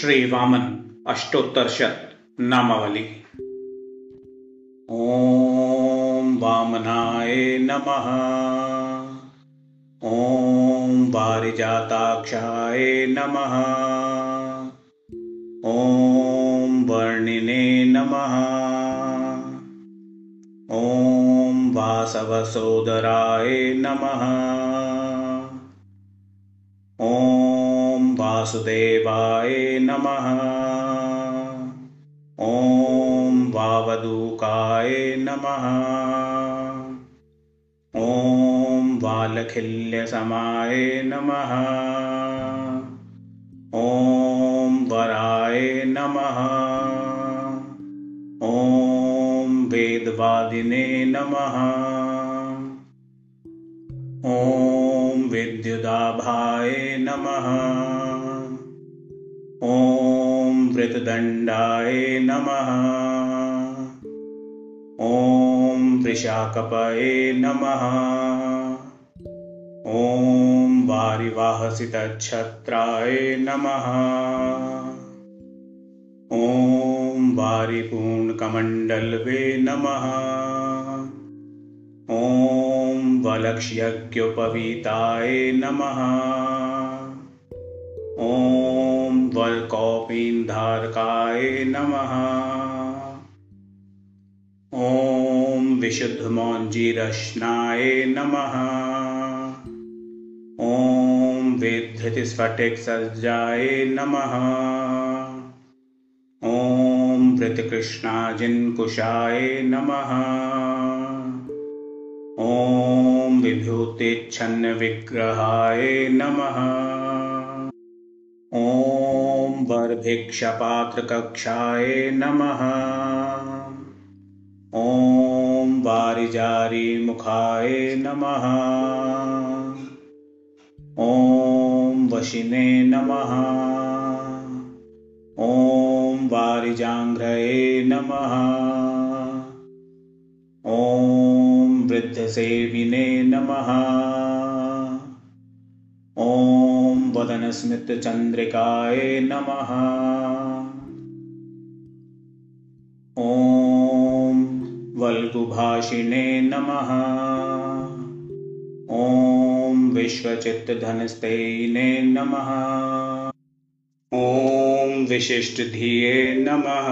श्रीवामन अष्टोत्तरशत नामावली। ॐ वामनाय नमः। ॐ वारिजाताक्षाय नमः। ॐ वर्णिने नमः। ॐ वासवसोदराय नमः वासुदेवाय नमः। ॐ वावदूकाय नमः। ॐ वालखिल्यसमाय नमः। ॐ वराय नमः। ॐ वेदवादिने नमः। ॐ विद्युदाभाय नमः। ॐ वृतदण्डाय नमः। ॐ वृषाकपये नमः। ॐ वारिवाहसितच्छत्राय नमः। ॐ वारिपूर्णकमण्डलवे नमः। ॐ वलक्ष्यज्ञोपवीताय नमः। ॐ वल्कौपीन्धारकाय नमः। ॐ विशुद्धमौञ्जीरश्नाय नमः। ॐ विधृतिस्फटिकसज्जाय नमः। ॐ वृतकृष्णाजिन्कुशाय नमः। ॐ विभूतिच्छन्नविग्रहाय नमः। वरभिक्षपात्रकक्षाय नमः। ॐ वारिजारीमुखाय नमः। ॐ वशिने नमः। ॐ वारिजाङ्घ्रये नमः। ॐ वृद्धसेविने नमः। ॐ वदनस्मितचन्द्रिकाय नमः। ॐ वल्गुभाषिणे नमः। ॐ विश्वचित्तधनस्तेने नमः। ॐ विशिष्टधिये नमः।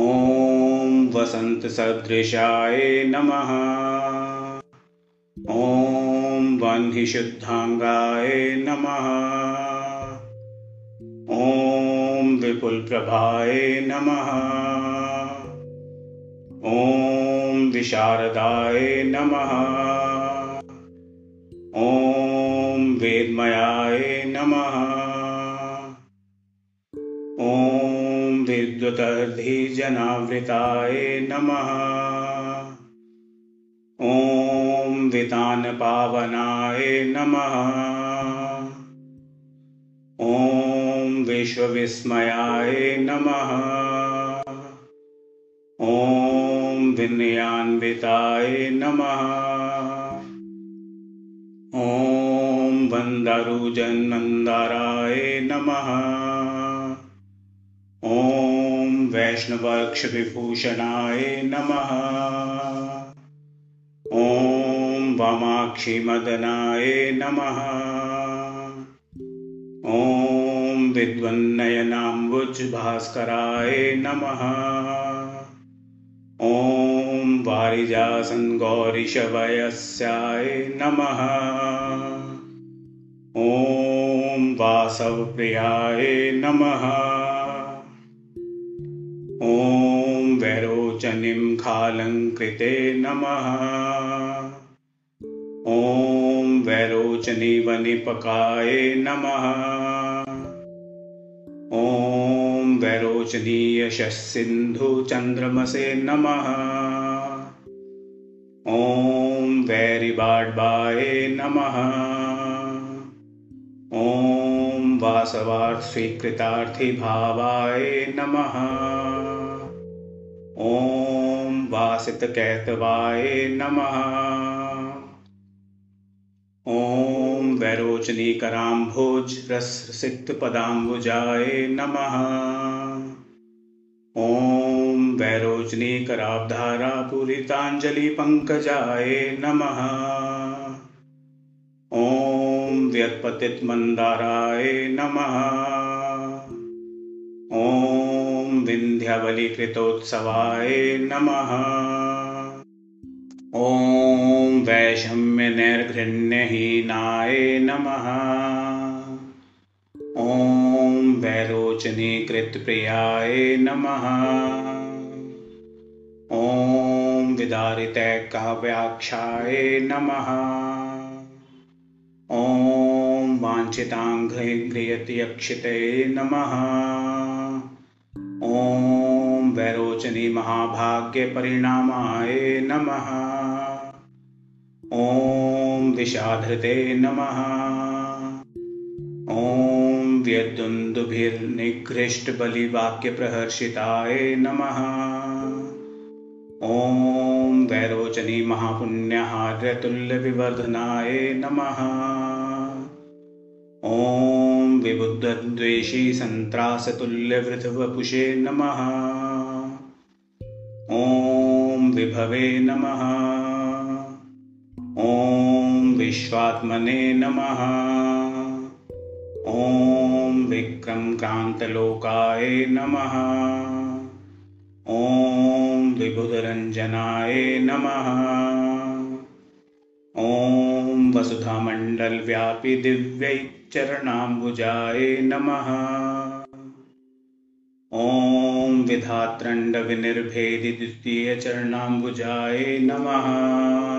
ॐ वसन्तसदृशाय नमः। ॐ वह्निशुद्धाङ्गाय नमः। ॐ विपुलप्रभाय नमः। ॐ विशारदाय नमः। ॐ वेदमयाय नमः। ॐ विद्युतर्धिजनावृताय नमः वितानपावनाय नमः। ॐ विश्वविस्मयाय नमः। ॐ विनयान्विताय नमः। ॐ वन्दरुजन्मन्दाराय नमः। ॐ वैष्णवक्षविभूषणाय नमः। ॐ वामाक्षिमदनाय नमः। ॐ विद्वन्नयनाम्बुजभास्कराय नमः। ॐ वारिजासङ्गौरिशवयस्याय नमः। ॐ वासवप्रियाय नमः। ॐ वैरोचनीं खालङ्कृते नमः ॐ वैरोचनीवनिपकाय नमः। ॐ वैरोचनीयशसिन्धुचन्द्रमसे नमः। ॐ वैरिबाड्बाय नमः। ॐ वासवार्थस्वीकृतार्थिभावाय नमः। ॐ वासितकैतवाय नमः वैरोचनीकराम्भोजरससिक्तपदाम्बुजाय नमः। ॐ वैरोचनीकराब्धारापूरिताञ्जलिपङ्कजाय नमः। ॐ व्यत्पतितमन्दाराय नमः। ॐ विन्ध्यवलिकृतोत्सवाय नमः। ॐ वैषम्यनैर्घृण्यहीनाय नमः। ॐ वैरोचनीकृतप्रियाय नमः। ॐ विदारितैकाव्याख्याय नमः। ॐ वाञ्छिताङ्घ्रियत्यक्षिते नमः। ॐ वैरोचनीमहाभाग्यपरिणामाय नमः। विषाधृते नमः। ॐ व्यद्दुन्दुभिर्निघ्रिष्टबलिवाक्यप्रहर्षिताय नमः। ॐ वैरोचनीमहापुण्यहार्यतुल्यविवर्धनाय नमः। ॐ विबुद्धद्वेषी सन्त्रासतुल्यवृथवपुषे नमः। ॐ विभवे नमः। ॐ विश्वात्मने नमः। ॐ विक्रमक्रान्तलोकाय नमः। ॐ विबुधरञ्जनाय नमः। ॐ वसुधामण्डलव्यापि दिव्यैचरणाम्बुजाय नमः। ॐ विधात्रण्डविनिर्भेदि द्वितीयचरणाम्बुजाय नमः।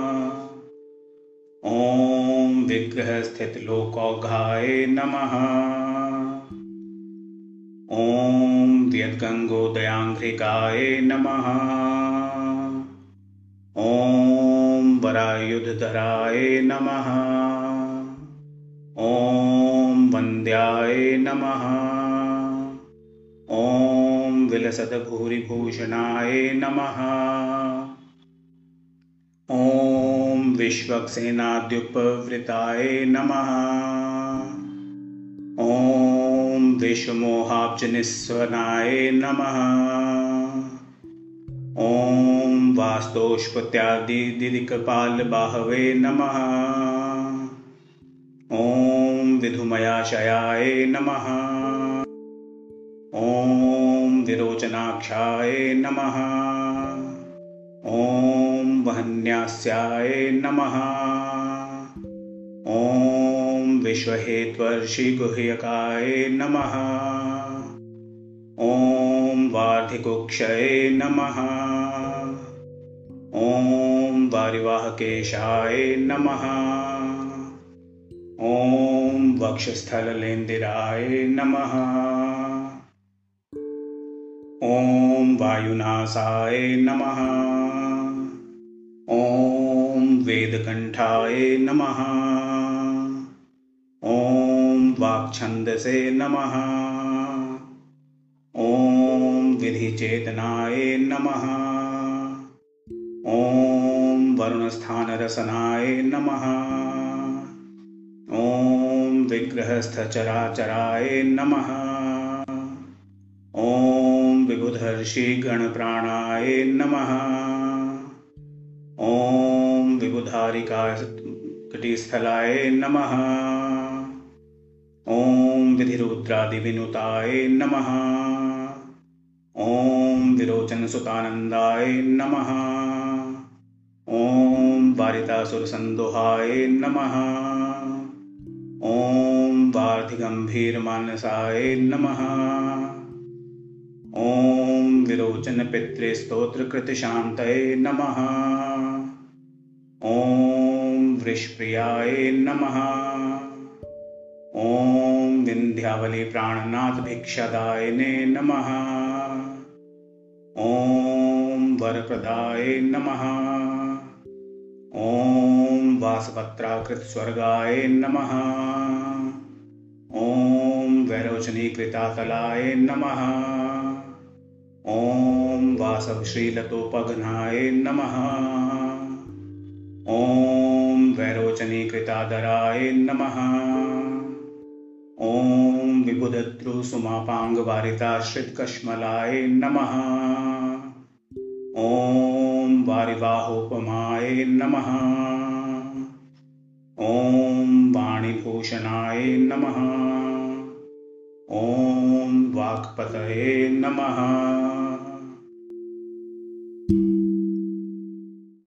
विग्रहस्थितलोकौघाय नमः। ॐ व्यद्गङ्गोदयाङ्घ्रिकाय नमः। ॐ वरायुधधराय नमः। ॐ वन्द्याय नमः। ॐ विलसद्भूरिभूषणाय नमः विश्वक्सेनाद्युपवृताय नमः। ॐ विश्वमोहाब्जनिस्वनाय नमः। ॐ वास्तोष्पत्यादिदिकपालबाहवे नमः। ॐ विधुमयाशयाय नमः। ॐ विरोचनाक्षाय नमः। ॐ वहन्यास्याय नमः। ॐ विश्वहेत्वर्षिगुह्यकाय नमः। ॐ वार्धिकुक्षये नमः। ॐ वारिवाहकेशाय नमः। ॐ वक्षस्थललेन्दिराय नमः। ॐ वायुनासाय नमः। ॐ वेदकण्ठाय नमः। ॐ वाक्छन्दसे नमः। ॐ विधिचेतनाय नमः। ॐ वरुणस्थानरसनाय नमः। ॐ विग्रहस्थचराचराय नमः। ॐ विबुधर्षिगणप्राणाय नमः ॐ विबुधारिकाकटिस्थलाय नमः। ॐ विधिरुद्रादिविनुताय नमः। ॐ विरोचनसुतानन्दाय नमः। ॐ वारितासुरसन्दोहाय नमः। ॐ वार्धिगम्भीरमानसाय नमः। ॐ विरोचनपितृस्तोत्रकृतिशान्तये नमः ॐ वृष्प्रियाय नमः। ॐ विन्ध्यावलिप्राणनाथभिक्षदायिने नमः। ॐ वरप्रदाय नमः। ॐ वासपत्राकृतस्वर्गाय नमः। ॐ वैरोचनीकृतातलाय नमः। ॐ वासवश्रीलतोपघ्नाय नमः ॐ वैरोचनीकृतादराय नमः। ॐ विबुधद्रुसुमापाङ्गवारिताश्रितकश्मलाय नमः। ॐ वारिवाहोपमाय नमः। ॐ वाणिभूषणाय नमः। ॐ वाक्पतये नमः